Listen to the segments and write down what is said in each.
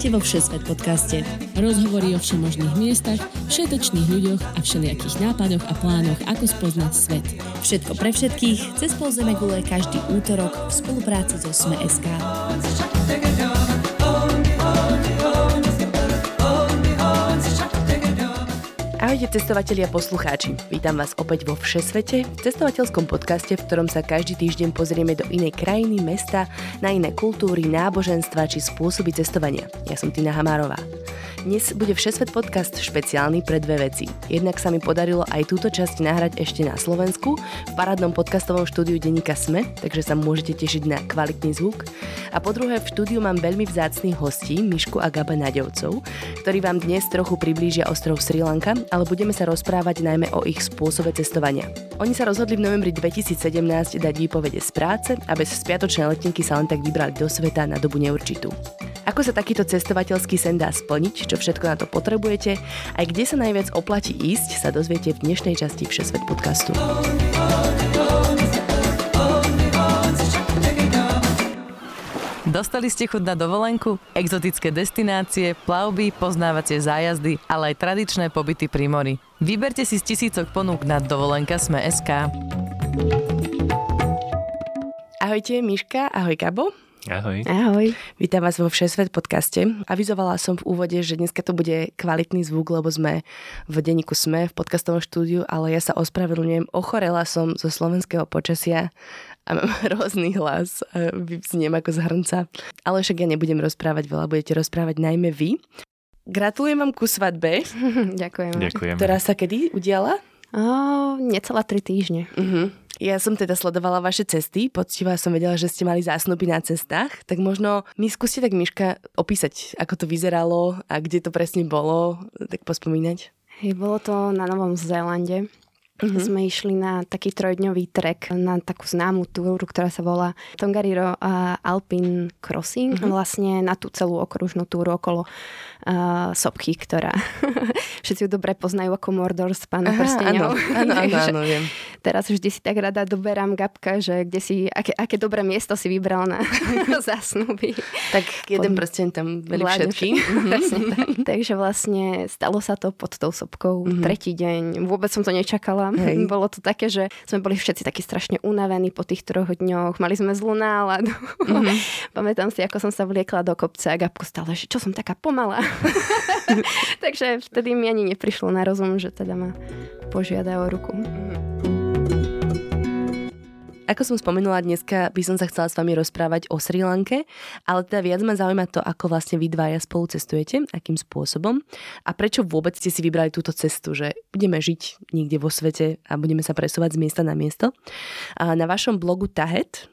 Vítajte vo Všesvet podcaste. Rozhovory o všemožných miestach, všetečných ľuďoch a všelijakých nápadoch a plánoch, ako spoznať svet. Všetko pre všetkých, cez pol gule každý útorok v spolupráci so Sme.sk. Ahojte cestovatelia poslucháči. Vítam vás opäť vo Všesvete, v cestovateľskom podcaste, v ktorom sa každý týždeň pozrieme do inej krajiny, mesta, na iné kultúry, náboženstva či spôsoby cestovania. Ja som Tina Hamárová. Dnes bude Všesvet podcast špeciálny pre dve veci. Jednak sa mi podarilo aj túto časť nahrať ešte na Slovensku v parádnom podcastovom štúdiu denníka SME, takže sa môžete tešiť na kvalitný zvuk. A po druhé v štúdiu mám veľmi vzácných hostí, Mišku a Gaba Naďovcov, ktorí vám dnes trochu priblížia ostrov Sri Lanka, ale budeme sa rozprávať najmä o ich spôsobe cestovania. Oni sa rozhodli v novembri 2017 dať výpovede z práce a bez spiatočnej letenky sa len tak vybrali do sveta na dobu neurčitú. Ako sa takýto cestovateľský sen dá splniť, čo všetko na to potrebujete, aj kde sa najviac oplatí ísť, sa dozviete v dnešnej časti Všesvet podcastu. Dostali ste chuť na dovolenku? Exotické destinácie, plavby, poznávacie zájazdy, ale aj tradičné pobyty pri mori. Vyberte si z tisícok ponúk na dovolenka Sme.sk. Ahojte, Miška, ahoj Gabo. Ahoj. Ahoj. Vítam vás vo Všesvet podcaste. Avizovala som v úvode, že dneska to bude kvalitný zvuk, lebo sme v denníku SME v podcastovom štúdiu, ale ja sa ospravedlňujem. Ochorela som zo slovenského počasia a mám hrozný hlas. Vypsniem ako z hrnca. Ale však ja nebudem rozprávať veľa, budete rozprávať najmä vy. Gratulujem vám ku svadbe. Ďakujem. Ďakujem. Ktorá sa kedy udiala? O, necelá tri týždne. Uh-huh. Ja som teda sledovala vaše cesty, poctivá som vedela, že ste mali zásnupy na cestách, tak možno mi skúste tak Miška opísať, ako to vyzeralo a kde to presne bolo, tak pospomínať. Hej, bolo to na Novom Zélande. Uh-huh. Sme išli na taký trojdňový trek, na takú známú túru, ktorá sa volá Tongariro Alpine Crossing. Uh-huh. Vlastne na tú celú okružnú túru okolo uh, Sopchy, ktorá všetci ju dobre poznajú ako Mordor s pánom prsteňov. Áno, áno, áno, viem. Teraz vždy si tak rada doberám Gabka, že kde si, aké, aké dobré miesto si vybral na zásnuby. Tak jeden prsteň tam veľmi všetky. tak. Takže vlastne stalo sa to pod tou sopkou mm-hmm. tretí deň. Vôbec som to nečakala Hej. Bolo to také, že sme boli všetci takí strašne unavení po tých troch dňoch. Mali sme zlú náladu. Mm-hmm. Pamätám si, ako som sa vliekla do kopca a Gabko stále, že čo som taká pomalá. Takže vtedy mi ani neprišlo na rozum, že teda ma požiada o ruku. Mm-hmm. Ako som spomenula, dneska by som sa chcela s vami rozprávať o Sri Lanke, ale teda viac ma zaujíma to, ako vlastne vy dvaja spolu cestujete, akým spôsobom a prečo vôbec ste si vybrali túto cestu, že budeme žiť niekde vo svete a budeme sa presúvať z miesta na miesto. A na vašom blogu Tahet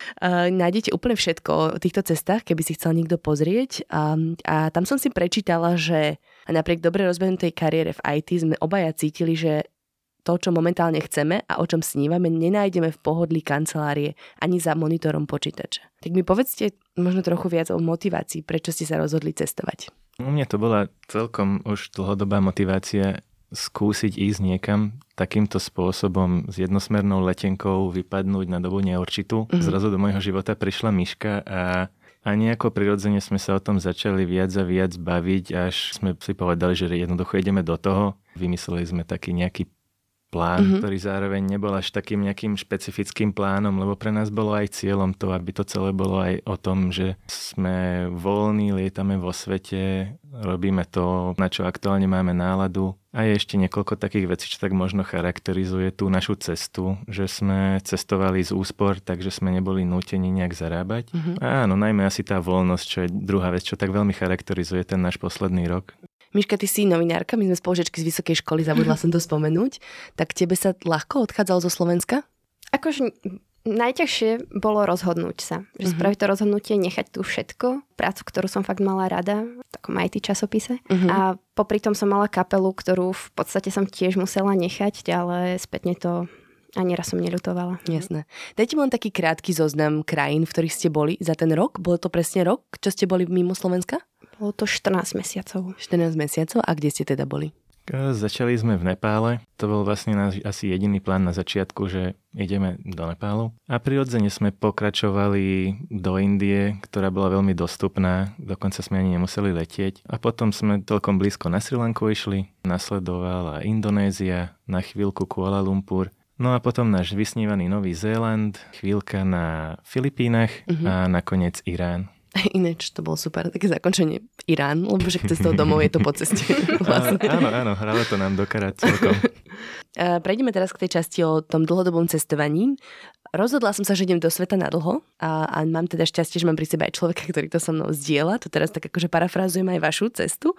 nájdete úplne všetko o týchto cestách, keby si chcel niekto pozrieť. A, a tam som si prečítala, že napriek dobre rozbehnutej kariére v IT sme obaja cítili, že to, čo momentálne chceme a o čom snívame, nenájdeme v pohodlí kancelárie ani za monitorom počítača. Tak mi povedzte možno trochu viac o motivácii, prečo ste sa rozhodli cestovať. U mňa to bola celkom už dlhodobá motivácia skúsiť ísť niekam takýmto spôsobom s jednosmernou letenkou vypadnúť na dobu neurčitú. Mm-hmm. Zrazu do môjho života prišla myška a a nejako prirodzene sme sa o tom začali viac a viac baviť, až sme si povedali, že jednoducho ideme do toho. Vymysleli sme taký nejaký plán, mm-hmm. ktorý zároveň nebol až takým nejakým špecifickým plánom, lebo pre nás bolo aj cieľom to, aby to celé bolo aj o tom, že sme voľní, lietame vo svete, robíme to, na čo aktuálne máme náladu. A je ešte niekoľko takých vecí, čo tak možno charakterizuje tú našu cestu, že sme cestovali z úspor, takže sme neboli nútení nejak zarábať. Mm-hmm. Áno, najmä asi tá voľnosť, čo je druhá vec, čo tak veľmi charakterizuje ten náš posledný rok. Miška, ty si novinárka, my sme spolužiačky z vysokej školy, zabudla som to spomenúť. Tak tebe sa ľahko odchádzalo zo Slovenska? Akože najťažšie bolo rozhodnúť sa. Že uh-huh. spraviť to rozhodnutie, nechať tu všetko, prácu, ktorú som fakt mala rada, v takom IT časopise. Uh-huh. A popri tom som mala kapelu, ktorú v podstate som tiež musela nechať, ale spätne to ani raz som neľutovala. Jasné. Dajte mi len taký krátky zoznam krajín, v ktorých ste boli za ten rok. Bolo to presne rok, čo ste boli mimo Slovenska? Bolo to 14 mesiacov. 14 mesiacov? A kde ste teda boli? Začali sme v Nepále. To bol vlastne náš asi jediný plán na začiatku, že ideme do Nepálu. A prirodzene sme pokračovali do Indie, ktorá bola veľmi dostupná. Dokonca sme ani nemuseli letieť. A potom sme celkom blízko na Sri Lanku išli. Nasledovala Indonézia, na chvíľku Kuala Lumpur. No a potom náš vysnívaný Nový Zéland, chvíľka na Filipínach uh-huh. a nakoniec Irán. Ináč to bolo super, také zakončenie Irán, lebo však cestou domov je to po ceste. vlastne. Áno, áno, hralo to nám do karát celkom. Prejdeme teraz k tej časti o tom dlhodobom cestovaní. Rozhodla som sa, že idem do sveta na dlho a, a mám teda šťastie, že mám pri sebe aj človeka, ktorý to so mnou zdieľa. To teraz tak akože parafrázujem aj vašu cestu.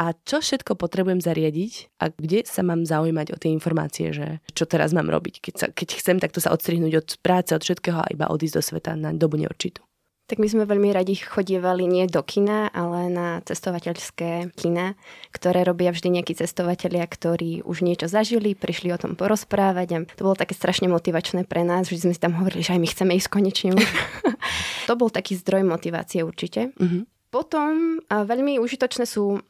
A čo všetko potrebujem zariadiť a kde sa mám zaujímať o tie informácie, že čo teraz mám robiť. Keď, sa, keď chcem takto sa odstrihnúť od práce, od všetkého a iba odísť do sveta na dobu neurčitú. Tak my sme veľmi radi chodievali nie do kina, ale na cestovateľské kina, ktoré robia vždy nejakí cestovatelia, ktorí už niečo zažili, prišli o tom porozprávať a to bolo také strašne motivačné pre nás, že sme si tam hovorili, že aj my chceme ísť konečne. to bol taký zdroj motivácie určite. Uh-huh. Potom veľmi užitočné sú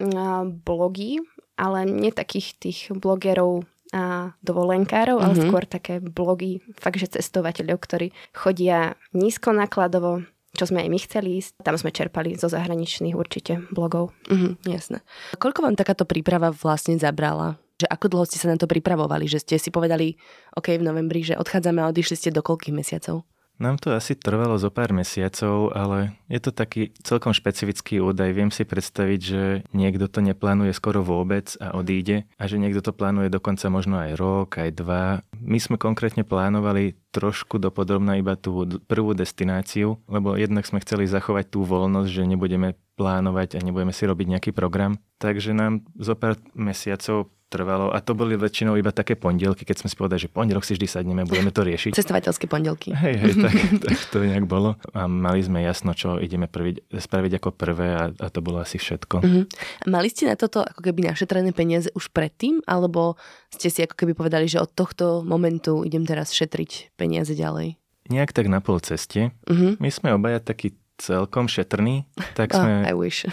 blogy, ale nie takých tých blogerov a dovolenkárov, ale uh-huh. skôr také blogy fakt, že cestovateľov, ktorí chodia nízko nákladovo, čo sme aj my chceli ísť. Tam sme čerpali zo zahraničných určite blogov. Mhm, jasné. Koľko vám takáto príprava vlastne zabrala? Že ako dlho ste sa na to pripravovali? Že ste si povedali, OK, v novembri, že odchádzame a odišli ste do koľkých mesiacov? Nám to asi trvalo zo pár mesiacov, ale je to taký celkom špecifický údaj. Viem si predstaviť, že niekto to neplánuje skoro vôbec a odíde a že niekto to plánuje dokonca možno aj rok, aj dva. My sme konkrétne plánovali trošku dopodrobná iba tú prvú destináciu, lebo jednak sme chceli zachovať tú voľnosť, že nebudeme plánovať a nebudeme si robiť nejaký program. Takže nám zo pár mesiacov trvalo a to boli väčšinou iba také pondelky, keď sme si povedali, že pondelok si vždy sadneme, budeme to riešiť. Cestovateľské pondelky. Hej, hej, tak, tak to nejak bolo. A mali sme jasno, čo ideme prvi, spraviť ako prvé a, a to bolo asi všetko. Uh-huh. Mali ste na toto ako keby našetrené peniaze už predtým, alebo ste si ako keby povedali, že od tohto momentu idem teraz šetriť peniaze ďalej? Nejak tak na pol ceste. Uh-huh. My sme obaja takí celkom šetrní, tak sme... Oh, I wish.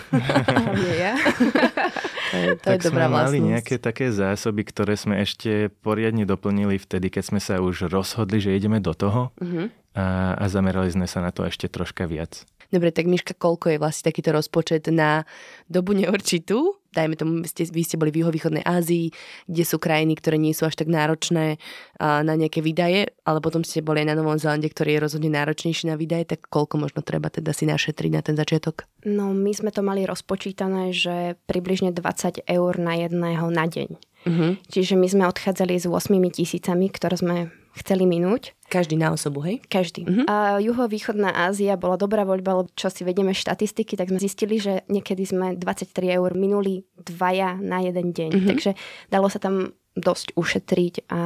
Ja. To je, to tak je dobrá sme mali nejaké také zásoby, ktoré sme ešte poriadne doplnili vtedy, keď sme sa už rozhodli, že ideme do toho uh-huh. a, a zamerali sme sa na to ešte troška viac. Dobre, tak Miška, koľko je vlastne takýto rozpočet na dobu neurčitú? Dajme tomu, vy ste, vy ste boli v juhovýchodnej Ázii, kde sú krajiny, ktoré nie sú až tak náročné na nejaké výdaje, ale potom ste boli aj na Novom Zelande, ktorý je rozhodne náročnejší na výdaje, tak koľko možno treba teda si našetriť na ten začiatok? No, my sme to mali rozpočítané, že približne 20 eur na jedného na deň. Uh-huh. Čiže my sme odchádzali s 8 tisícami, ktoré sme chceli minúť. Každý na osobu, hej? Každý. Uh-huh. A juhovýchodná Ázia bola dobrá voľba, lebo čo si vedieme štatistiky, tak sme zistili, že niekedy sme 23 eur minuli dvaja na jeden deň. Uh-huh. Takže dalo sa tam dosť ušetriť a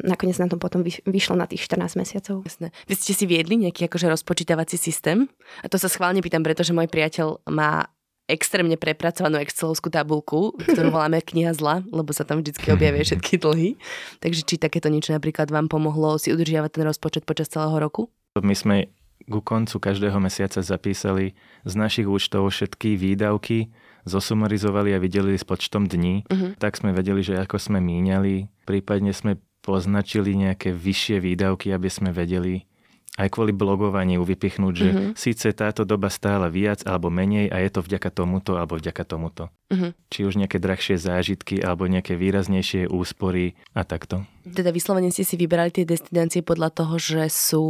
nakoniec nám to potom vyšlo na tých 14 mesiacov. Jasné. Vy ste si viedli nejaký akože rozpočítavací systém? A to sa schválne pýtam, pretože môj priateľ má extrémne prepracovanú excelovskú tabulku, ktorú voláme kniha zla, lebo sa tam vždy objavia všetky dlhy. Takže či takéto niečo napríklad vám pomohlo si udržiavať ten rozpočet počas celého roku? My sme ku koncu každého mesiaca zapísali z našich účtov všetky výdavky, zosumarizovali a videli s počtom dní, uh-huh. tak sme vedeli, že ako sme míňali, prípadne sme poznačili nejaké vyššie výdavky, aby sme vedeli, aj kvôli blogovaniu vypichnúť, že uh-huh. síce táto doba stála viac alebo menej a je to vďaka tomuto alebo vďaka tomuto. Uh-huh. Či už nejaké drahšie zážitky alebo nejaké výraznejšie úspory a takto. Teda vyslovene ste si vybrali tie destinácie podľa toho, že sú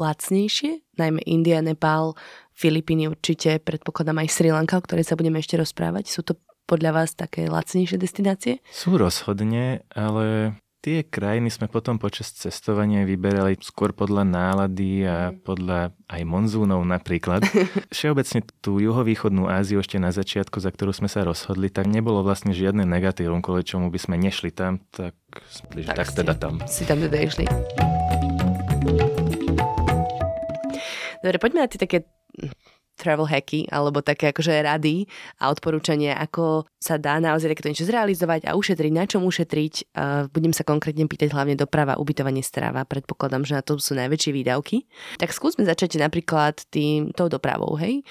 lacnejšie, najmä India, Nepál, Filipíny určite, predpokladám aj Sri Lanka, o ktorej sa budeme ešte rozprávať. Sú to podľa vás také lacnejšie destinácie? Sú rozhodne, ale tie krajiny sme potom počas cestovania vyberali skôr podľa nálady a mhm. podľa aj monzúnov napríklad. Všeobecne tú juhovýchodnú Áziu ešte na začiatku, za ktorú sme sa rozhodli, tak nebolo vlastne žiadne negatívum, kvôli čomu by sme nešli tam, tak, tak, tak teda tam. Si tam teda išli. Dobre, poďme na tie také travel hacky alebo také akože rady a odporúčania, ako sa dá naozaj takéto niečo zrealizovať a ušetriť, na čom ušetriť. Budem sa konkrétne pýtať hlavne doprava, ubytovanie, strava. Predpokladám, že na to sú najväčšie výdavky. Tak skúsme začať napríklad tým, tou dopravou, hej?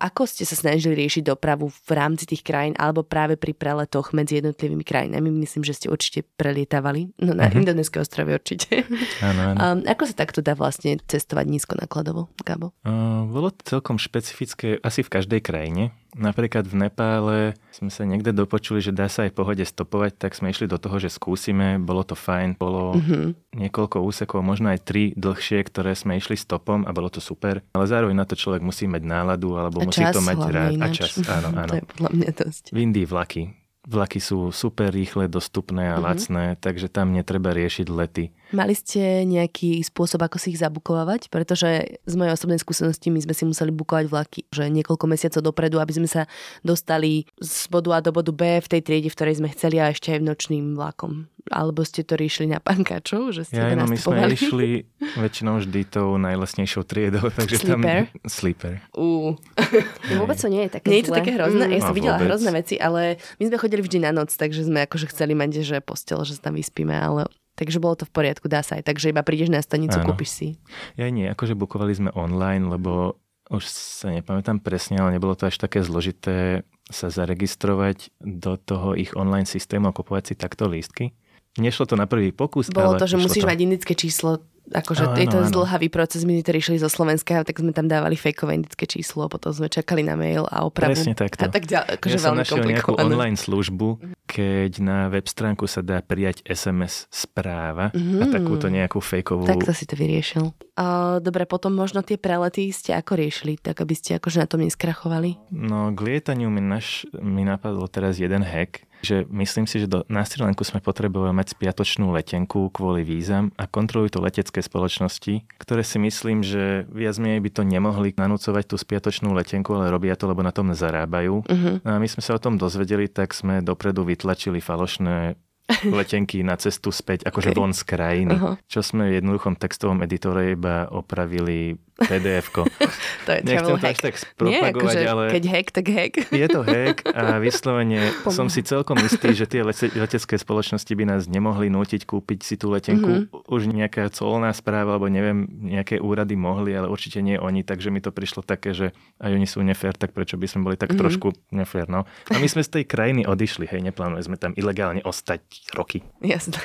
Ako ste sa snažili riešiť dopravu v rámci tých krajín alebo práve pri preletoch medzi jednotlivými krajinami? Myslím, že ste určite prelietavali. No na uh-huh. Indonéske ostrovy určite. Áno, áno. Ako sa takto dá vlastne cestovať nízko nakladovo, Gabo? Uh, bolo to celkom špecifické asi v každej krajine. Napríklad v Nepále sme sa niekde dopočuli, že dá sa aj pohode stopovať, tak sme išli do toho, že skúsime, bolo to fajn, bolo mm-hmm. niekoľko úsekov, možno aj tri dlhšie, ktoré sme išli stopom a bolo to super. Ale zároveň na to človek musí mať náladu, alebo a musí čas, to mať rád. Ináč. A čas, áno, áno. to je podľa mňa dosť. V Indii vlaky Vlaky sú super rýchle, dostupné a mm-hmm. lacné, takže tam netreba riešiť lety. Mali ste nejaký spôsob, ako si ich zabukovať? Pretože z mojej osobnej skúsenosti my sme si museli bukovať vlaky, že niekoľko mesiacov dopredu, aby sme sa dostali z bodu A do bodu B v tej triede, v ktorej sme chceli a ešte aj v nočným vlakom alebo ste to riešili na pankačov? Že ste ja, no, my sme išli väčšinou vždy tou najlesnejšou triedou, takže sleeper? tam... Sleeper. Uh. vôbec to nie je také Nie je to také hrozné. Mm. Ja som A videla vôbec. hrozné veci, ale my sme chodili vždy na noc, takže sme akože chceli mať, že postel, že sa tam vyspíme, ale Takže bolo to v poriadku, dá sa aj. Takže iba prídeš na stanicu, Áno. kúpiš si. Ja nie, akože bukovali sme online, lebo už sa nepamätám presne, ale nebolo to až také zložité sa zaregistrovať do toho ich online systému a kupovať si takto lístky. Nešlo to na prvý pokus, Bolo ale to, že musíš to. mať indické číslo, akože Áno, je to áno. zdlhavý proces, my niektorí išli zo Slovenska, tak sme tam dávali fejkové indické číslo, potom sme čakali na mail a opravu. Presne takto. A tak ďalej, akože ja som veľmi našiel nejakú online službu, keď na web stránku sa dá prijať SMS správa Mhm. a takúto nejakú fejkovú... Tak to si to vyriešil. Uh, dobre, potom možno tie prelety ste ako riešili, tak aby ste akože na tom neskrachovali? No k lietaniu mi, naš, mi napadlo teraz jeden hack, že myslím si, že do, na Sri Lanku sme potrebovali mať spiatočnú letenku kvôli vízam a kontrolujú to letecké spoločnosti, ktoré si myslím, že viac menej by to nemohli nanúcovať tú spiatočnú letenku, ale robia to, lebo na tom zarábajú. Uh-huh. No a my sme sa o tom dozvedeli, tak sme dopredu vytlačili falošné letenky na cestu späť, akože Okay. von z krajiny. Aha. Čo sme v jednoduchom textovom editore iba opravili PDF-ko. To je Nechcem to až tak Nie, spropagovať, akože ale keď hack, tak hack. je to hack a vyslovene Pomáha. som si celkom istý, že tie lete- letecké spoločnosti by nás nemohli nútiť kúpiť si tú letenku. Mhm. Už nejaká colná správa, alebo neviem, nejaké úrady mohli, ale určite nie oni, takže mi to prišlo také, že aj oni sú nefér, tak prečo by sme boli tak Mhm. trošku nefér, no. A my sme z tej krajiny odišli, hej, neplánujeme sme tam ilegálne ostať roky. Jasné.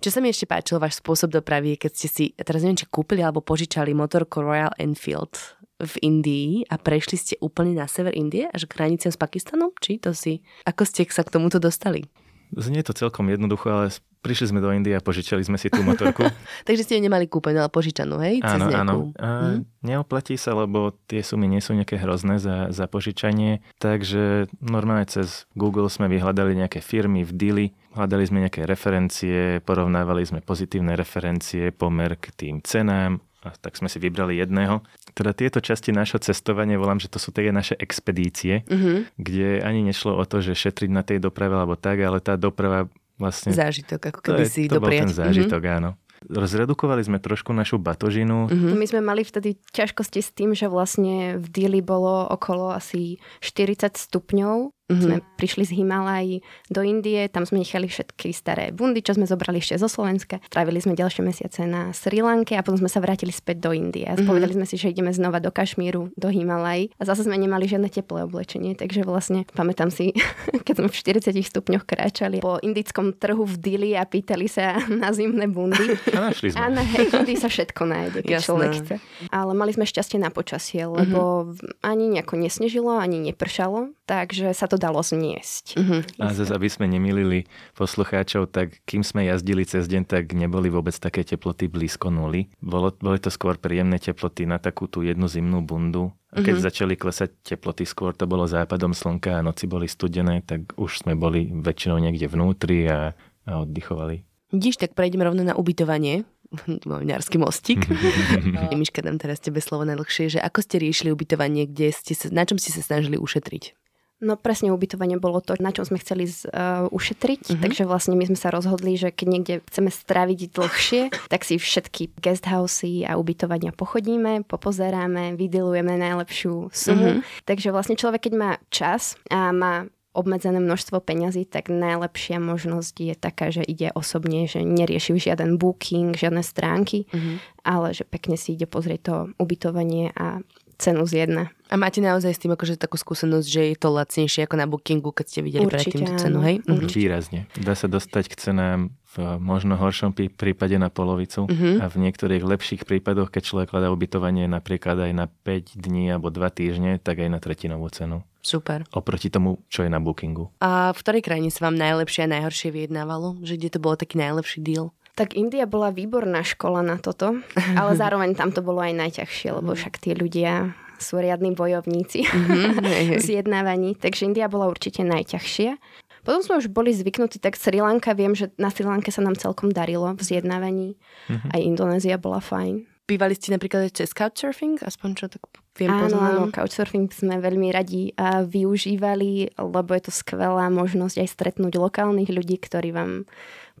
Čo sa mi ešte páčil, váš spôsob dopravy, keď ste si, teraz neviem, či kúpili alebo požičali motorku Royal Enfield v Indii a prešli ste úplne na sever Indie až k hraniciam s Pakistanom? Či to si, ako ste sa k tomuto dostali? Znie to celkom jednoducho, ale prišli sme do Indie a požičali sme si tú motorku. Takže ste ju nemali kúpenú, ale požičanú, hej? Áno, nejakú... áno. A Hm? Neoplatí sa, lebo tie sumy nie sú nejaké hrozné za, za požičanie, takže normálne cez Google sme vyhľadali nejaké firmy v Dili, hľadali sme nejaké referencie, porovnávali sme pozitívne referencie, pomer k tým cenám a tak sme si vybrali jedného. Teda tieto časti nášho cestovania volám, že to sú tie naše expedície, Mhm. kde ani nešlo o to, že šetriť na tej doprave alebo tak, ale tá doprava vlastne Zážitok, ako to, keby je, si to bol ten zážitok, áno. Zredukovali sme trošku našu batožinu, Mhm. My sme mali vtedy ťažkosti s tým, že vlastne v Dili bolo okolo asi 40 stupňov. Mhm. Sme prišli z Himalají do Indie, tam sme nechali všetky staré bundy, čo sme zobrali ešte zo Slovenska. Trávili sme ďalšie mesiace na Sri Lanke a potom sme sa vrátili späť do Indie. A Mhm. povedali sme si, že ideme znova do Kašmíru, do Himalají. A zase sme nemali žiadne teplé oblečenie, takže vlastne pamätám si, keď sme v 40 stupňoch kráčali po indickom trhu v Dili a pýtali sa na zimné bundy. a našli sme. Hej, vždy sa všetko nájde, keď Jasné. človek chce. Ale mali sme šťastie na počasie, lebo mm-hmm. ani nejako nesnežilo, ani nepršalo, takže sa to dalo zniesť. Mhm. A zase, aby sme nemilili poslucháčov, tak kým sme jazdili cez deň, tak neboli vôbec také teploty blízko nuly. Bolo, boli to skôr príjemné teploty na takú tú jednu zimnú bundu. A keď Mhm. začali klesať teploty, skôr to bolo západom slnka a noci boli studené, tak už sme boli väčšinou niekde vnútri a, a oddychovali. Vidíš, tak prejdeme rovno na ubytovanie. Novinársky mostík. Miška, dám teraz tebe slovo najdlhšie, že ako ste riešili ubytovanie, kde ste sa, na čom ste sa snažili ušetriť? No presne ubytovanie bolo to, na čom sme chceli z, uh, ušetriť, uh-huh. takže vlastne my sme sa rozhodli, že keď niekde chceme stráviť dlhšie, tak si všetky guesthousey a ubytovania pochodíme, popozeráme, vydilujeme najlepšiu sumu. Uh-huh. Takže vlastne človek, keď má čas a má obmedzené množstvo peňazí, tak najlepšia možnosť je taká, že ide osobne, že nerieši žiaden booking, žiadne stránky, uh-huh. ale že pekne si ide pozrieť to ubytovanie a cenu z jedna. A máte naozaj s tým akože takú skúsenosť, že je to lacnejšie ako na bookingu, keď ste videli Určite, predtým tú cenu, hej? Mhm. Výrazne. Dá sa dostať k cenám v možno horšom prípade na polovicu uh-huh. a v niektorých lepších prípadoch, keď človek hľadá ubytovanie napríklad aj na 5 dní alebo 2 týždne, tak aj na tretinovú cenu. Super. Oproti tomu, čo je na bookingu. A v ktorej krajine sa vám najlepšie a najhoršie vyjednávalo? Že kde to bolo taký najlepší deal? Tak India bola výborná škola na toto, ale zároveň tam to bolo aj najťažšie, lebo však tí ľudia sú riadni bojovníci mm-hmm, zjednávaní, takže India bola určite najťažšia. Potom sme už boli zvyknutí, tak Sri Lanka, viem, že na Sri Lanke sa nám celkom darilo v zjednávaní. Mm-hmm. Aj Indonézia bola fajn. Bývali ste napríklad aj cez couchsurfing? Aspoň čo tak viem Áno, poznám. áno, couchsurfing sme veľmi radi využívali, lebo je to skvelá možnosť aj stretnúť lokálnych ľudí, ktorí vám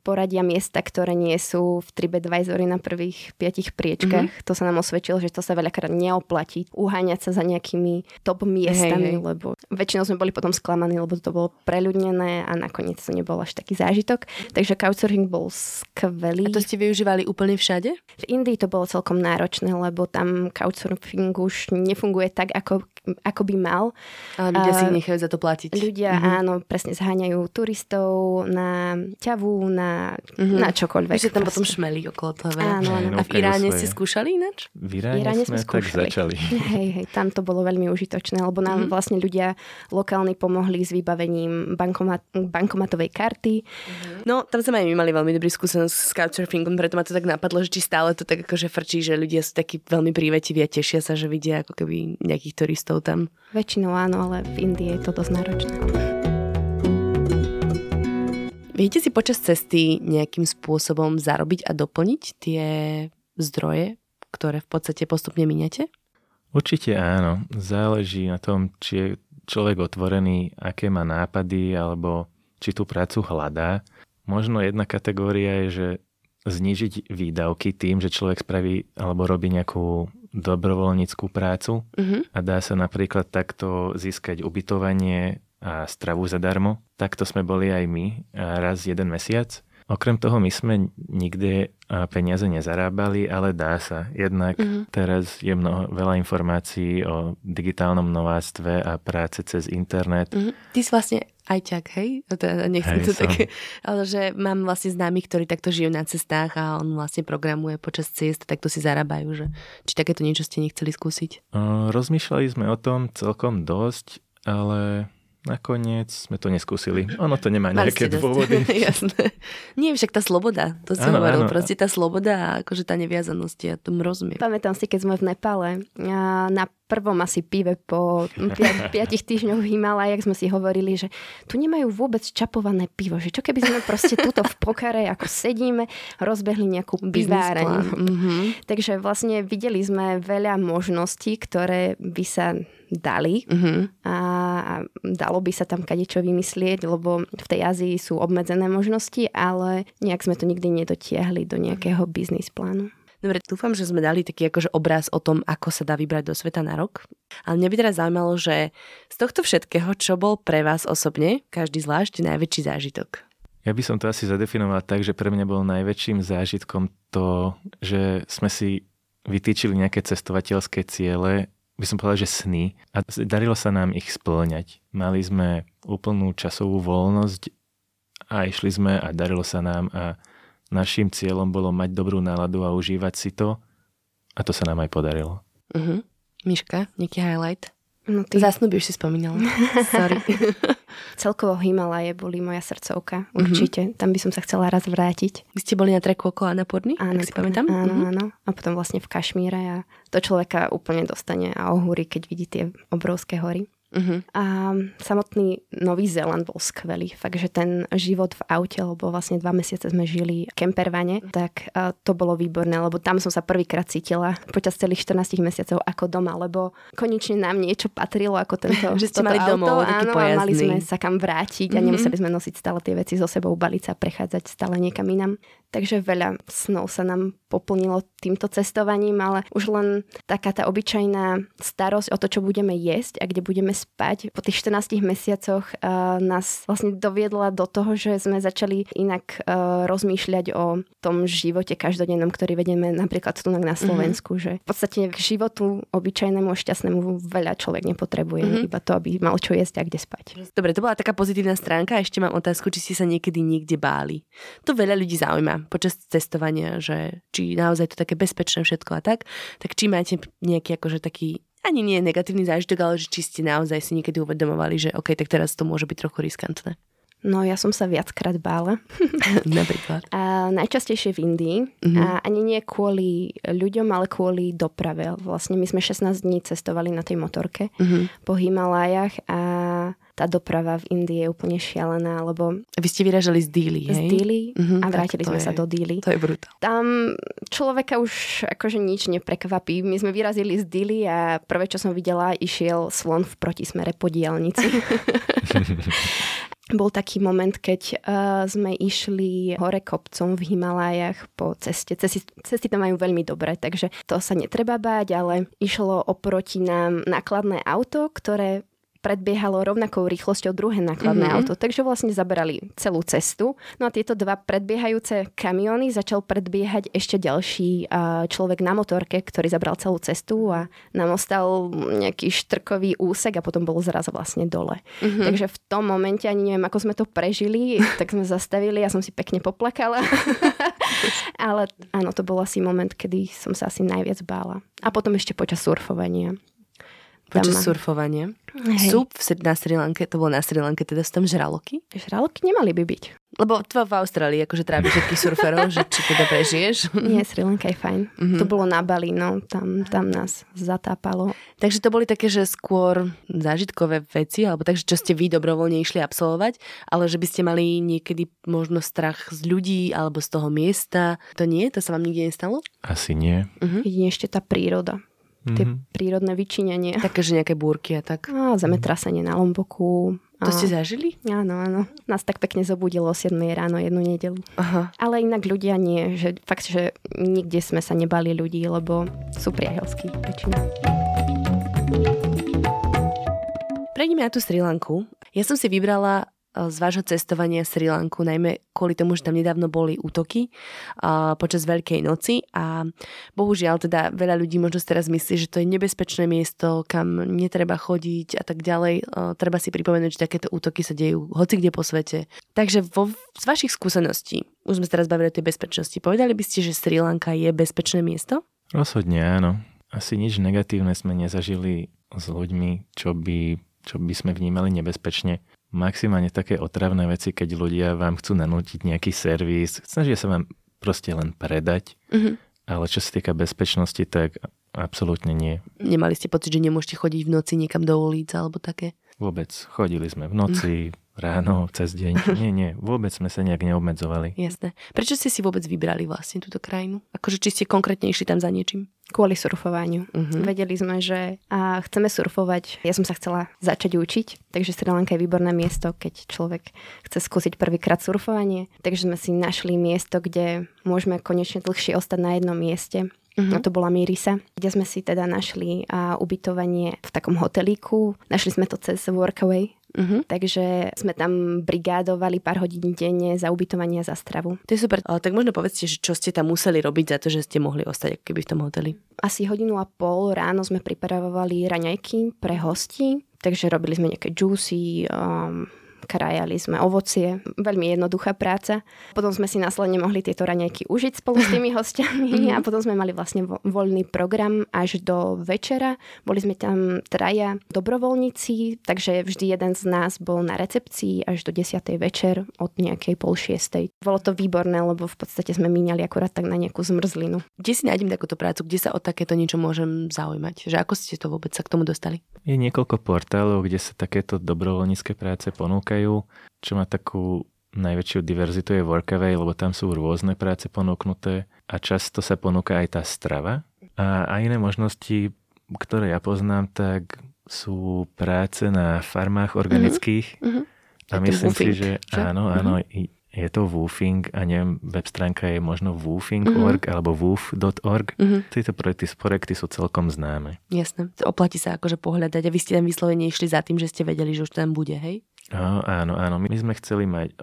poradia miesta, ktoré nie sú v TripAdvisory na prvých piatich priečkach. Mm-hmm. To sa nám osvedčilo, že to sa veľakrát neoplatí uháňať sa za nejakými top miestami, hej, hej. lebo väčšinou sme boli potom sklamaní, lebo to bolo preľudnené a nakoniec to nebol až taký zážitok. Takže couchsurfing bol skvelý. A to ste využívali úplne všade? V Indii to bolo celkom náročné, lebo tam couchsurfing už nefunguje tak, ako, ako by mal. Ale ľudia uh, si nechajú za to platiť. Ľudia, mm-hmm. áno, presne zháňajú turistov na ťavu, na mm-hmm. na čokoľvek. Že tam potom šmeli okolo toho. Áno, áno. A v Iráne ste skúšali ináč? V Iráne, v Iráne sme, sme tak začali. Hej, hej, tam to bolo veľmi užitočné, lebo nám mm-hmm. vlastne ľudia lokálni pomohli s vybavením bankomat, bankomatovej karty. Mm-hmm. No, tam sme aj my mali veľmi dobrý skúsenosť s couchsurfingom, preto ma to tak napadlo, že či stále to tak akože frčí, že ľudia sú takí veľmi prívetiví a tešia sa, že vidia ako keby nejakých turistov tam. Väčšinou áno, ale v Indii je to dosť náročné. Viete si počas cesty nejakým spôsobom zarobiť a doplniť tie zdroje, ktoré v podstate postupne minete? Určite áno. Záleží na tom, či je človek otvorený, aké má nápady, alebo či tú prácu hľadá. Možno jedna kategória je, že znižiť výdavky tým, že človek spraví alebo robí nejakú dobrovoľníckú prácu uh-huh. a dá sa napríklad takto získať ubytovanie a stravu zadarmo. Takto sme boli aj my raz jeden mesiac. Okrem toho my sme nikde peniaze nezarábali, ale dá sa. Jednak mm-hmm. teraz je mnoho, veľa informácií o digitálnom nováctve a práce cez internet. Mm-hmm. Ty si vlastne ajťak, hej? Teda nechcem hej, to tak, ale že mám vlastne známych, ktorí takto žijú na cestách a on vlastne programuje počas ciest, takto si zarábajú, že či takéto niečo ste nechceli skúsiť? O, rozmýšľali sme o tom celkom dosť, ale nakoniec sme to neskúsili. Ono to nemá nejaké dôvody. Jasné. Nie, však tá sloboda, to si ano, hovoril, ano. proste tá sloboda a akože tá neviazanosť, ja tomu rozumiem. Pamätám si, keď sme v Nepale, na prvom asi pive po pi- piatich týždňoch v Himalajach sme si hovorili, že tu nemajú vôbec čapované pivo, že čo keby sme proste tuto v pokare, ako sedíme, rozbehli nejakú piváreň. Mm-hmm. Takže vlastne videli sme veľa možností, ktoré by sa dali mm-hmm. a, a dalo by sa tam kadečo vymyslieť, lebo v tej Ázii sú obmedzené možnosti, ale nejak sme to nikdy nedotiahli do nejakého biznis plánu. Dobre, dúfam, že sme dali taký akože obraz o tom, ako sa dá vybrať do sveta na rok. Ale mňa by teraz zaujímalo, že z tohto všetkého, čo bol pre vás osobne, každý zvlášť, najväčší zážitok? Ja by som to asi zadefinoval tak, že pre mňa bol najväčším zážitkom to, že sme si vytýčili nejaké cestovateľské ciele, by som povedal, že sny a darilo sa nám ich splňať. Mali sme úplnú časovú voľnosť a išli sme a darilo sa nám a našim cieľom bolo mať dobrú náladu a užívať si to a to sa nám aj podarilo. Uh-huh. Miška, nejaký highlight? No ty... Zasnuby už si spomínala. Sorry. Celkovo Himalaje boli moja srdcovka, mhm. určite. Uh-huh. Tam by som sa chcela raz vrátiť. Vy ste boli na treku okolo Anapurny, áno, ak si pamätám? Áno, uh-huh. áno. A potom vlastne v Kašmíre a to človeka úplne dostane a ohúri, keď vidí tie obrovské hory. Uh-huh. A samotný Nový Zéland bol skvelý. Fakt, že ten život v aute, lebo vlastne dva mesiace sme žili v kempervane, tak uh, to bolo výborné, lebo tam som sa prvýkrát cítila počas celých 14 mesiacov ako doma, lebo konečne nám niečo patrilo ako tento že ste mali auto, domov, áno, a mali sme sa kam vrátiť mm-hmm. a nemuseli sme nosiť stále tie veci so sebou, baliť sa, prechádzať stále niekam inam. Takže veľa snov sa nám poplnilo týmto cestovaním, ale už len taká tá obyčajná starosť o to, čo budeme jesť a kde budeme spať po tých 14 mesiacoch uh, nás vlastne doviedla do toho, že sme začali inak uh, rozmýšľať o tom živote každodennom, ktorý vedieme napríklad tu na Slovensku, mm-hmm. že v podstate k životu obyčajnému a šťastnému veľa človek nepotrebuje, mm-hmm. iba to, aby mal čo jesť a kde spať. Dobre, to bola taká pozitívna stránka. Ešte mám otázku, či ste sa niekedy niekde báli. To veľa ľudí zaujíma počas cestovania, že či naozaj to také bezpečné všetko a tak, tak či máte nejaký akože taký ani nie negatívny zážitok, ale že či ste naozaj si niekedy uvedomovali, že OK, tak teraz to môže byť trochu riskantné. No ja som sa viackrát bála. Napríklad. A najčastejšie v Indii. Uh-huh. A ani nie kvôli ľuďom, ale kvôli doprave. Vlastne my sme 16 dní cestovali na tej motorke uh-huh. po Himalájach a tá doprava v Indii je úplne šialená, lebo... Vy ste vyražali z Dili, hej? Z Dili uh-huh, a vrátili sme je, sa do Dili. To je brutál. Tam človeka už akože nič neprekvapí. My sme vyrazili z Dili a prvé, čo som videla, išiel slon v protismere po dielnici. bol taký moment, keď uh, sme išli hore kopcom v Himalájach po ceste. Cesty, cesty tam majú veľmi dobre, takže to sa netreba báť, ale išlo oproti nám nákladné auto, ktoré predbiehalo rovnakou rýchlosťou druhé nákladné mm-hmm. auto, takže vlastne zaberali celú cestu. No a tieto dva predbiehajúce kamiony začal predbiehať ešte ďalší človek na motorke, ktorý zabral celú cestu a nám ostal nejaký štrkový úsek a potom bol zraz vlastne dole. Mm-hmm. Takže v tom momente, ani neviem, ako sme to prežili, tak sme zastavili, ja som si pekne poplakala. Ale áno, to bol asi moment, kedy som sa asi najviac bála. A potom ešte počas surfovania. Počas surfovania. Hej. Sú na Sri Lanke, to bolo na Sri Lanke, teda sú tam žraloky? Žraloky nemali by byť. Lebo to v Austrálii akože trápi všetkých surferov, že či teda prežiješ. Nie, Sri Lanka je fajn. Mm-hmm. To bolo na Bali, no, tam, tam nás zatápalo. Takže to boli také, že skôr zážitkové veci, alebo takže čo ste vy dobrovoľne išli absolvovať, ale že by ste mali niekedy možno strach z ľudí alebo z toho miesta. To nie? To sa vám nikde nestalo? Asi nie. Uh-huh. Jedine ešte tá príroda tie mm-hmm. prírodné vyčinenie. Také, že nejaké búrky a tak. A zemetrasenie na Lomboku. To ste zažili? Áno, áno. Nás tak pekne zobudilo o 7 ráno jednu nedelu. Aha. Ale inak ľudia nie. Že, fakt, že nikde sme sa nebali ľudí, lebo sú priateľskí väčšina. Prejdeme na tú Sri Lanku. Ja som si vybrala z vášho cestovania Sri Lanku, najmä kvôli tomu, že tam nedávno boli útoky uh, počas Veľkej noci a bohužiaľ teda veľa ľudí možno teraz myslí, že to je nebezpečné miesto, kam netreba chodiť a tak ďalej. Uh, treba si pripomenúť, že takéto útoky sa dejú hoci kde po svete. Takže vo, z vašich skúseností, už sme sa teraz bavili o tej bezpečnosti, povedali by ste, že Sri Lanka je bezpečné miesto? Rozhodne áno. Asi nič negatívne sme nezažili s ľuďmi, čo by, čo by sme vnímali nebezpečne maximálne také otravné veci, keď ľudia vám chcú nanútiť nejaký servis, snažia sa vám proste len predať, mm-hmm. ale čo sa týka bezpečnosti, tak absolútne nie. Nemali ste pocit, že nemôžete chodiť v noci niekam do ulic alebo také? Vôbec. Chodili sme v noci, mm ráno, cez deň. Nie, nie, vôbec sme sa nejak neobmedzovali. Jasné. Prečo ste si vôbec vybrali vlastne túto krajinu? Akože či ste konkrétne išli tam za niečím? Kvôli surfovaniu. Uh-huh. Vedeli sme, že a chceme surfovať. Ja som sa chcela začať učiť, takže Sri Lanka je výborné miesto, keď človek chce skúsiť prvýkrát surfovanie. Takže sme si našli miesto, kde môžeme konečne dlhšie ostať na jednom mieste. Uh-huh. A to bola Mirisa, kde sme si teda našli a, ubytovanie v takom hotelíku. Našli sme to cez Workaway, Uh-huh. Takže sme tam brigádovali pár hodín denne za ubytovanie a za stravu. To je super. Ale tak možno povedzte, že čo ste tam museli robiť za to, že ste mohli ostať keby v tom hoteli. Asi hodinu a pol ráno sme pripravovali raňajky pre hosti, takže robili sme nejaké juicy, um, krajali sme ovocie, veľmi jednoduchá práca. Potom sme si následne mohli tieto raňajky užiť spolu s tými hostiami a potom sme mali vlastne voľný program až do večera. Boli sme tam traja dobrovoľníci, takže vždy jeden z nás bol na recepcii až do 10. večer od nejakej pol šiestej. Bolo to výborné, lebo v podstate sme míňali akurát tak na nejakú zmrzlinu. Kde si nájdem takúto prácu? Kde sa o takéto niečo môžem zaujímať? Že ako ste to vôbec sa k tomu dostali? Je niekoľko portálov, kde sa takéto dobrovoľnícke práce ponúkajú, čo má takú najväčšiu diverzitu je Workaway, lebo tam sú rôzne práce ponúknuté a často sa ponúka aj tá strava. A, a iné možnosti, ktoré ja poznám, tak sú práce na farmách organických. Mm-hmm. A myslím si, že, že áno, áno, mm-hmm je to woofing a neviem, web stránka je možno woofing.org mm-hmm. alebo woof.org. Mm-hmm. Tieto projekty, projekty sú celkom známe. Jasné. Oplatí sa akože pohľadať a vy ste tam vyslovene išli za tým, že ste vedeli, že už tam bude, hej? Áno, áno, áno. My sme chceli mať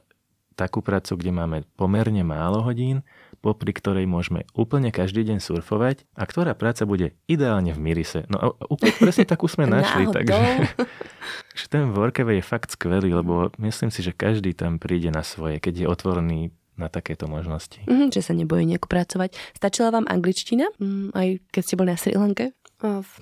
takú prácu, kde máme pomerne málo hodín, popri ktorej môžeme úplne každý deň surfovať a ktorá práca bude ideálne v Mirise. No úplne presne takú sme našli, takže že ten Workaway je fakt skvelý, lebo myslím si, že každý tam príde na svoje, keď je otvorený na takéto možnosti. Mm, že sa nebojí nejako pracovať. Stačila vám angličtina, mm, aj keď ste boli na Sri Lanke?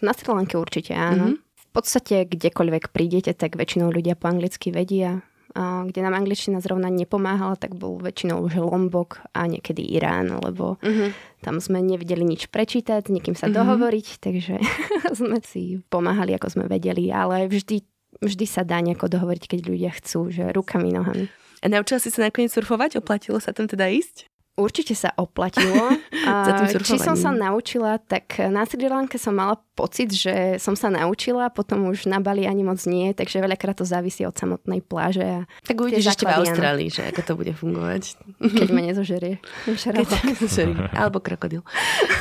Na Sri Lanke určite áno. Mm-hmm. Podstate kdekoľvek prídete, tak väčšinou ľudia po anglicky vedia kde nám angličtina zrovna nepomáhala, tak bol väčšinou už Lombok a niekedy Irán, lebo uh-huh. tam sme nevedeli nič prečítať, s nikým sa uh-huh. dohovoriť, takže sme si pomáhali, ako sme vedeli, ale vždy, vždy sa dá nejako dohovoriť, keď ľudia chcú, že rukami, nohami. A naučila si sa nakoniec surfovať? Oplatilo sa tam teda ísť? Určite sa oplatilo. A či som sa naučila, tak na Sri Lanke som mala pocit, že som sa naučila, potom už na Bali ani moc nie, takže veľakrát to závisí od samotnej pláže. A tak uvidíš ešte v Austrálii, že ako to bude fungovať. Keď ma nezožerie. Keď Alebo krokodil.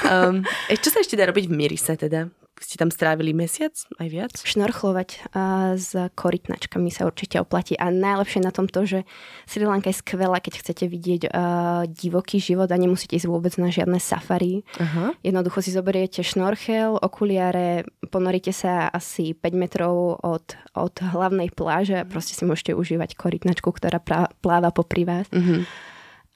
Um, čo sa ešte dá robiť v Mirise teda? Ste tam strávili mesiac, aj viac? Šnorchlovať uh, s korytnačkami sa určite oplatí a najlepšie na tom to, že Sri Lanka je skvelá, keď chcete vidieť uh, divoký život a nemusíte ísť vôbec na žiadne safari. Uh-huh. Jednoducho si zoberiete šnorchel, okuliare, ponoríte sa asi 5 metrov od, od hlavnej pláže a proste si môžete užívať korytnačku, ktorá pra, pláva popri vás. Uh-huh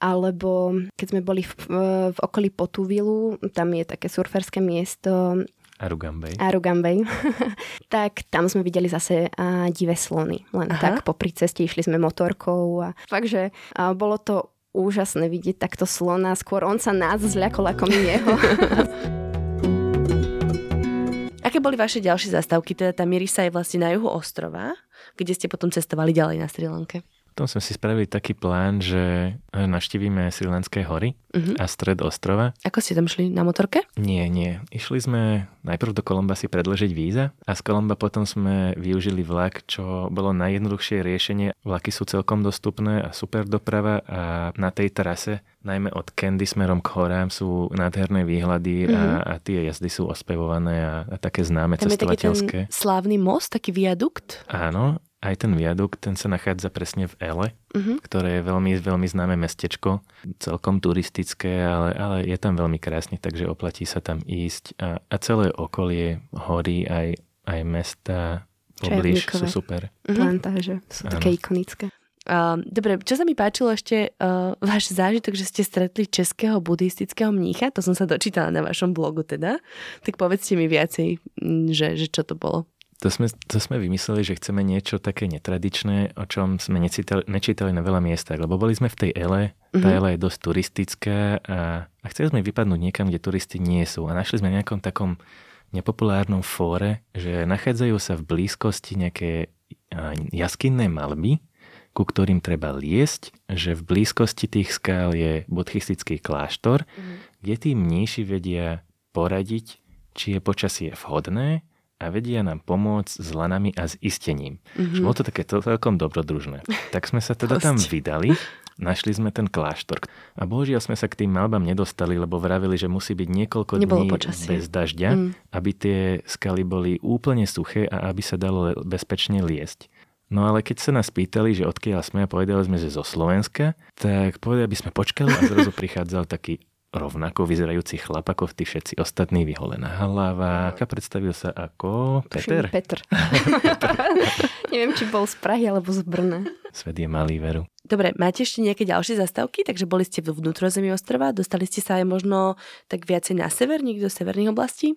alebo keď sme boli v, v, v okolí Potuvilu, tam je také surferské miesto Arugambej. Arugambej. tak tam sme videli zase uh, divé slony. Len Aha. tak popri ceste išli sme motorkou a fakt, že uh, bolo to úžasné vidieť takto slona. Skôr on sa nás zľakol ako my jeho. Aké boli vaše ďalšie zastávky? Teda tá Mirisa je vlastne na juhu ostrova, kde ste potom cestovali ďalej na Sri Lanke. Potom sme si spravili taký plán, že naštívime Srilenské hory uh-huh. a stred ostrova. Ako ste tam šli? Na motorke? Nie, nie. Išli sme najprv do Kolomba si predložiť víza a z Kolomba potom sme využili vlak, čo bolo najjednoduchšie riešenie. Vlaky sú celkom dostupné a super doprava a na tej trase najmä od Candy smerom k horám sú nádherné výhľady uh-huh. a, mhm. a tie jazdy sú ospevované a, a také známe Tam cestovateľské. Je taký ten slávny most, taký viadukt? Áno, aj ten viadukt, ten sa nachádza presne v Ele, uh-huh. ktoré je veľmi, veľmi známe mestečko, celkom turistické, ale, ale je tam veľmi krásne, takže oplatí sa tam ísť. A, a celé okolie, hory, aj, aj mesta poblíž sú super. Uh-huh. Plantáže sú ano. také ikonické. Uh, dobre, čo sa mi páčilo ešte, uh, váš zážitok, že ste stretli českého buddhistického mnícha, to som sa dočítala na vašom blogu teda, tak povedzte mi viacej, že, že čo to bolo. To sme, to sme vymysleli, že chceme niečo také netradičné, o čom sme necítali, nečítali na veľa miestach, lebo boli sme v tej Ele, tá mm-hmm. Ele je dosť turistická a, a chceli sme vypadnúť niekam, kde turisti nie sú. A našli sme nejakom takom nepopulárnom fóre, že nachádzajú sa v blízkosti nejaké jaskinné malby, ku ktorým treba liesť, že v blízkosti tých skál je buddhistický kláštor, mm-hmm. kde tí mníši vedia poradiť, či je počasie vhodné a vedia nám pomôcť s lanami a s istením. Mm-hmm. Bolo to také to, celkom dobrodružné. Tak sme sa teda tam vydali, našli sme ten kláštor. A bohužiaľ sme sa k tým malbám nedostali, lebo vravili, že musí byť niekoľko Nebolo dní počasie. bez dažďa, mm. aby tie skaly boli úplne suché a aby sa dalo bezpečne liesť. No ale keď sa nás pýtali, že odkiaľ sme a povedali sme, že zo Slovenska, tak povedali, aby sme počkali a zrazu prichádzal taký rovnako vyzerajúci chlap ako tí všetci ostatní, vyholená hlava. A predstavil sa ako Peter. Petr. Neviem, či bol z Prahy alebo z Brna. Svet je malý veru. Dobre, máte ešte nejaké ďalšie zastávky? Takže boli ste v vnútrozemí ostrova, dostali ste sa aj možno tak viacej na sever, niekto do severných oblastí?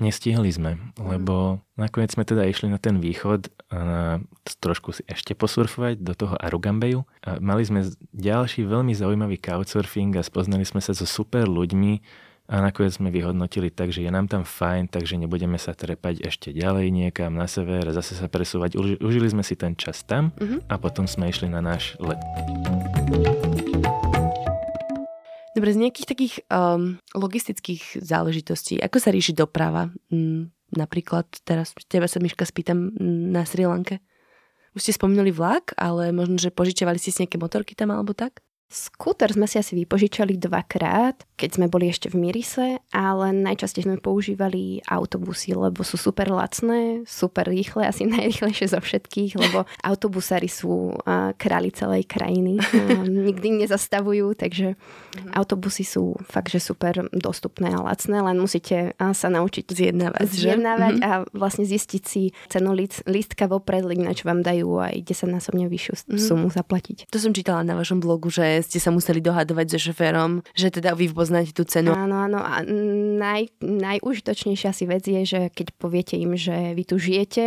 Nestihli sme, lebo nakoniec sme teda išli na ten východ a trošku si ešte posurfovať do toho Arugambeju. A mali sme ďalší veľmi zaujímavý couchsurfing a spoznali sme sa so super ľuďmi a nakoniec sme vyhodnotili tak, že je nám tam fajn, takže nebudeme sa trepať ešte ďalej niekam na sever a zase sa presúvať. Užili sme si ten čas tam uh-huh. a potom sme išli na náš let. Dobre, z nejakých takých um, logistických záležitostí, ako sa rieši doprava? Mm, napríklad teraz teba sa Miška spýtam mm, na Sri Lanke. Už ste spomínali vlak, ale možno, že požičiavali ste si nejaké motorky tam alebo tak? Skúter sme si asi vypožičali dvakrát, keď sme boli ešte v Mirise, ale najčastejšie sme používali autobusy, lebo sú super lacné, super rýchle, asi najrýchlejšie zo všetkých, lebo autobusári sú uh, králi celej krajiny. Uh, nikdy nezastavujú, takže uh-huh. autobusy sú fakt, že super dostupné a lacné, len musíte uh, sa naučiť zjednávať, zjednávať uh-huh. a vlastne zistiť si cenu lístka vopred, ináč vám dajú aj 10 násobne vyššiu uh-huh. sumu zaplatiť. To som čítala na vašom blogu, že ste sa museli dohadovať so šoférom, že teda vy poznáte tú cenu. Áno, áno. A naj, najužitočnejšia si vec je, že keď poviete im, že vy tu žijete,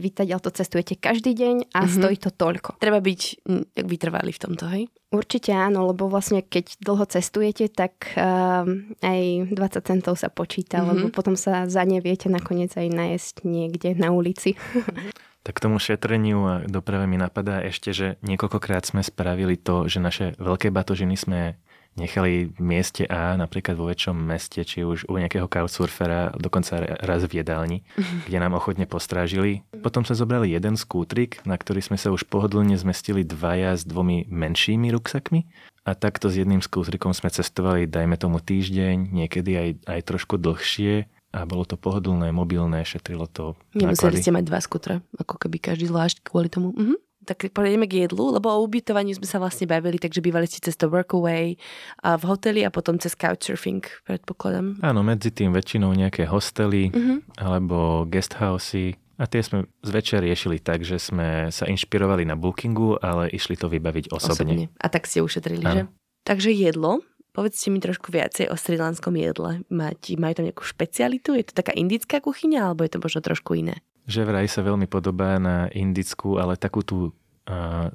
vy teda to cestujete každý deň a mm-hmm. stojí to toľko. Treba byť vytrvalý v tomto, hej? Určite áno, lebo vlastne keď dlho cestujete, tak uh, aj 20 centov sa počíta, mm-hmm. lebo potom sa za ne viete nakoniec aj najesť niekde na ulici. Tak tomu šetreniu a doprave mi napadá ešte, že niekoľkokrát sme spravili to, že naše veľké batožiny sme nechali v mieste A, napríklad vo väčšom meste, či už u nejakého couchsurfera, dokonca raz v jedálni, kde nám ochotne postrážili. Potom sa zobrali jeden skútrik, na ktorý sme sa už pohodlne zmestili dvaja s dvomi menšími ruksakmi a takto s jedným skútrikom sme cestovali, dajme tomu týždeň, niekedy aj, aj trošku dlhšie a bolo to pohodlné, mobilné, šetrilo to Nemuseli ste mať dva skutre, ako keby každý zvlášť kvôli tomu. Mhm. Tak prejdeme k jedlu, lebo o ubytovaní sme sa vlastne bavili, takže bývali ste cez to workaway a v hoteli a potom cez couchsurfing, predpokladám. Áno, medzi tým väčšinou nejaké hostely uh-huh. alebo guesthousey a tie sme zväčšia riešili tak, že sme sa inšpirovali na bookingu, ale išli to vybaviť osobne. osobne. A tak ste ušetrili, Áno. že? Takže jedlo, Povedzte mi trošku viacej o srilanskom jedle. Máte, majú tam nejakú špecialitu? Je to taká indická kuchyňa, alebo je to možno trošku iné? Že vraj sa veľmi podobá na indickú, ale takú tú uh,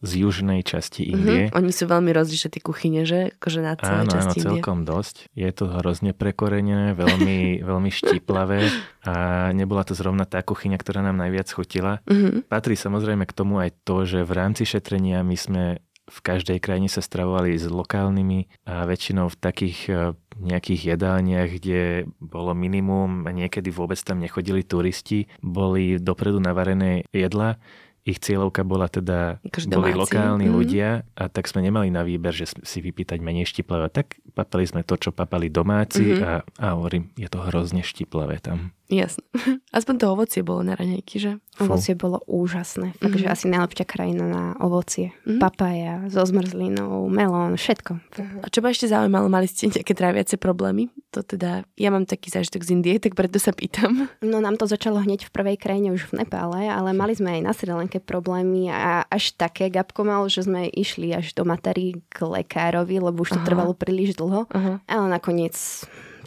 z južnej časti mhm. Indie. Mm-hmm. Oni sú veľmi rozlišné tie kuchyne, že? Akože na celej áno, časti áno, celkom Indie. dosť. Je to hrozne prekorenené, veľmi, veľmi štiplavé a nebola to zrovna tá kuchyňa, ktorá nám najviac chutila. Mm-hmm. Patrí samozrejme k tomu aj to, že v rámci šetrenia my sme v každej krajine sa stravovali s lokálnymi a väčšinou v takých e, nejakých jedálniach, kde bolo minimum a niekedy vôbec tam nechodili turisti, boli dopredu navarené jedla, ich cieľovka bola teda, Každý boli domáci. lokálni mm. ľudia a tak sme nemali na výber, že si vypýtať menej štiplavé. Tak papali sme to, čo papali domáci mm-hmm. a, a hovorím, je to hrozne štiplavé tam. Jasné. Aspoň to ovocie bolo na raňajky, že? Ovocie bolo úžasné. Fakt, mm-hmm. že asi najlepšia krajina na ovocie. Mm-hmm. Papaja, so zmrzlinou, melón, všetko. A čo ma ešte zaujímalo, mali ste nejaké tráviace problémy? To teda, ja mám taký zážitok z Indie, tak preto sa pýtam. No nám to začalo hneď v prvej krajine už v Nepále, ale mali sme aj na Sri Lanke problémy a až také Gabko mal, že sme išli až do Matary k lekárovi, lebo už to Aha. trvalo príliš dlho. Aha. Ale nakoniec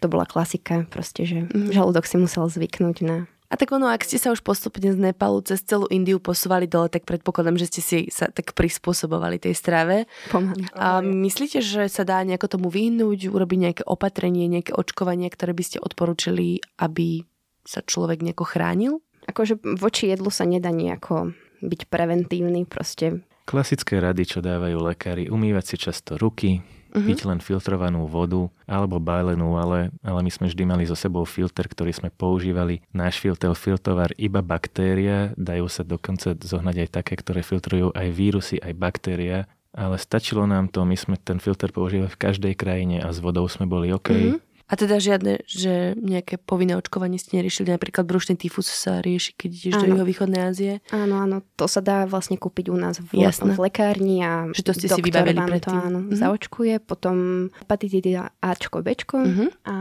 to bola klasika, proste, že mm. žalúdok si musel zvyknúť na a tak ono, ak ste sa už postupne z Nepalu cez celú Indiu posúvali dole, tak predpokladám, že ste si sa tak prispôsobovali tej strave. Pomaly. A myslíte, že sa dá nejako tomu vyhnúť, urobiť nejaké opatrenie, nejaké očkovanie, ktoré by ste odporúčili, aby sa človek nejako chránil? Akože voči jedlu sa nedá nejako byť preventívny, proste. Klasické rady, čo dávajú lekári, umývať si často ruky, uh-huh. piť len filtrovanú vodu alebo bajlenú, ale, ale my sme vždy mali so sebou filter, ktorý sme používali. Náš filter filtrovar iba baktéria, dajú sa dokonca zohnať aj také, ktoré filtrujú aj vírusy, aj baktéria, ale stačilo nám to, my sme ten filter používali v každej krajine a s vodou sme boli OK. Uh-huh. A teda žiadne, že nejaké povinné očkovanie ste neriešili, napríklad brušný tyfus sa rieši, keď ideš áno. do východnej Ázie? Áno, áno, to sa dá vlastne kúpiť u nás v, v lekárni a že to ste si vybavili vám to áno, mm-hmm. zaočkuje, potom hepatitida Ačko, Bčko mm-hmm. a...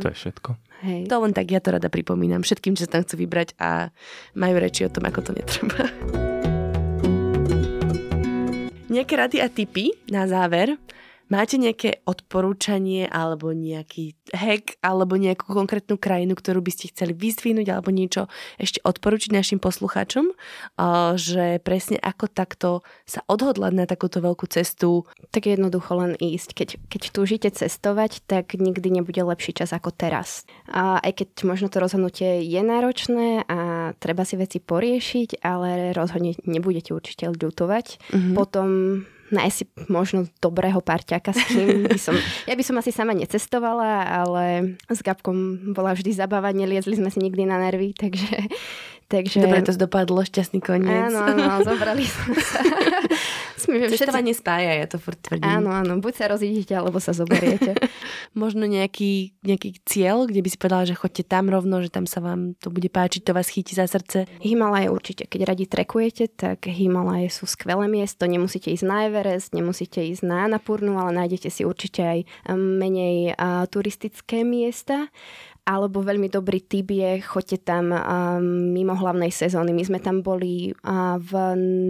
To je všetko. Hej. To len tak, ja to rada pripomínam všetkým, čo sa tam chcú vybrať a majú reči o tom, ako to netreba. Nejaké rady a tipy na záver Máte nejaké odporúčanie alebo nejaký hack alebo nejakú konkrétnu krajinu, ktorú by ste chceli vyzvinúť alebo niečo ešte odporučiť našim poslucháčom, že presne ako takto sa odhodlať na takúto veľkú cestu? Tak jednoducho len ísť. Keď, keď túžite cestovať, tak nikdy nebude lepší čas ako teraz. A aj keď možno to rozhodnutie je náročné a treba si veci poriešiť, ale rozhodne nebudete určite ľutovať. Mm-hmm. Potom nájsť si možno dobrého parťaka, s kým by som... Ja by som asi sama necestovala, ale s Gabkom bola vždy zabava, neliezli sme si nikdy na nervy, takže... takže... Dobre to dopadlo, šťastný koniec. Áno, áno, zobrali sme sa. Cestovanie všetci... spája, ja to furt tvrdím. Áno, áno, buď sa rozídete, alebo sa zoberiete. Možno nejaký, nejaký cieľ, kde by si povedala, že chodte tam rovno, že tam sa vám to bude páčiť, to vás chytí za srdce? Himalaje určite. Keď radi trekujete, tak Himalaje sú skvelé miesto. Nemusíte ísť na Everest, nemusíte ísť na Anapurnu, ale nájdete si určite aj menej turistické miesta alebo veľmi dobrý typ je, choďte tam uh, mimo hlavnej sezóny. My sme tam boli uh, v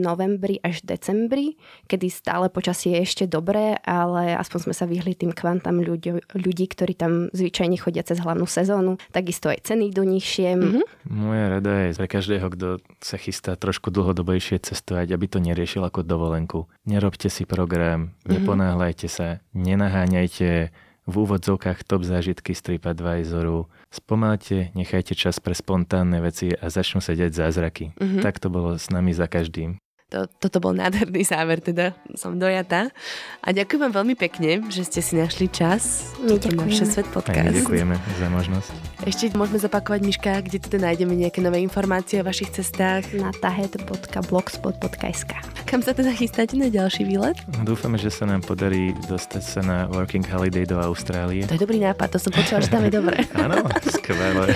novembri až decembri, kedy stále počasie je ešte dobré, ale aspoň sme sa vyhli tým kvantam ľudí, ľudí ktorí tam zvyčajne chodia cez hlavnú sezónu. Takisto aj ceny idú nižšie. Mm-hmm. Moja rada je pre každého, kto sa chystá trošku dlhodobejšie cestovať, aby to neriešil ako dovolenku. Nerobte si program, mm-hmm. neponáhľajte sa, nenaháňajte v úvodzovkách top zážitky z TripAdvisoru. Spomáte, nechajte čas pre spontánne veci a začnú sa deť zázraky. Mm-hmm. Tak to bolo s nami za každým. To, toto bol nádherný záver, teda som dojatá. A ďakujem vám veľmi pekne, že ste si našli čas. Na Svet podcast. Aj ďakujeme za možnosť. Ešte môžeme zopakovať, Miška, kde teda nájdeme nejaké nové informácie o vašich cestách? Na tahet.blogspot.sk Kam sa teda chystáte na ďalší výlet? Dúfame, že sa nám podarí dostať sa na Working Holiday do Austrálie. To je dobrý nápad, to som počula, že tam je dobre. Áno, skvelé.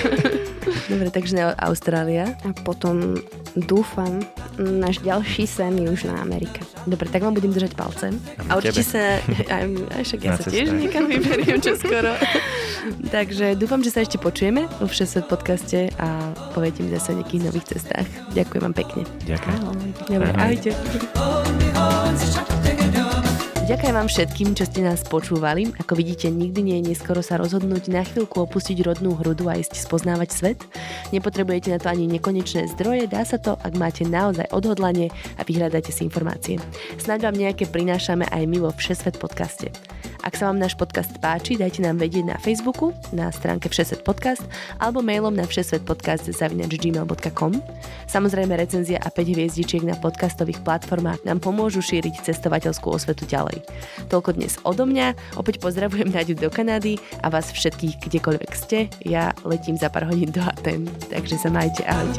Dobre, takže Austrália. A potom dúfam, náš ďalší sen Južná Amerika. Dobre, tak vám budem držať palce. A, a určite sa, aj, aj však ja sa tiež niekam vyberiem čoskoro. takže dúfam, že sa ešte počujeme vo Všesvet podcaste a poviete mi zase o nejakých nových cestách. Ďakujem vám pekne. Ďakujem. Dobre, ahojte. Ďakujem vám všetkým, čo ste nás počúvali. Ako vidíte, nikdy nie je neskoro sa rozhodnúť na chvíľku opustiť rodnú hrudu a ísť spoznávať svet. Nepotrebujete na to ani nekonečné zdroje, dá sa to, ak máte naozaj odhodlanie a vyhľadáte si informácie. Snáď vám nejaké prinášame aj my vo Všesvet podcaste. Ak sa vám náš podcast páči, dajte nám vedieť na Facebooku, na stránke Všesvet podcast alebo mailom na všesvetpodcast.gmail.com. Samozrejme recenzia a 5 hviezdičiek na podcastových platformách nám pomôžu šíriť cestovateľskú osvetu ďalej. Toľko dnes odo mňa, opäť pozdravujem Naďu do Kanady a vás všetkých kdekoľvek ste. Ja letím za pár hodín do Aten, takže sa majte, ahojte.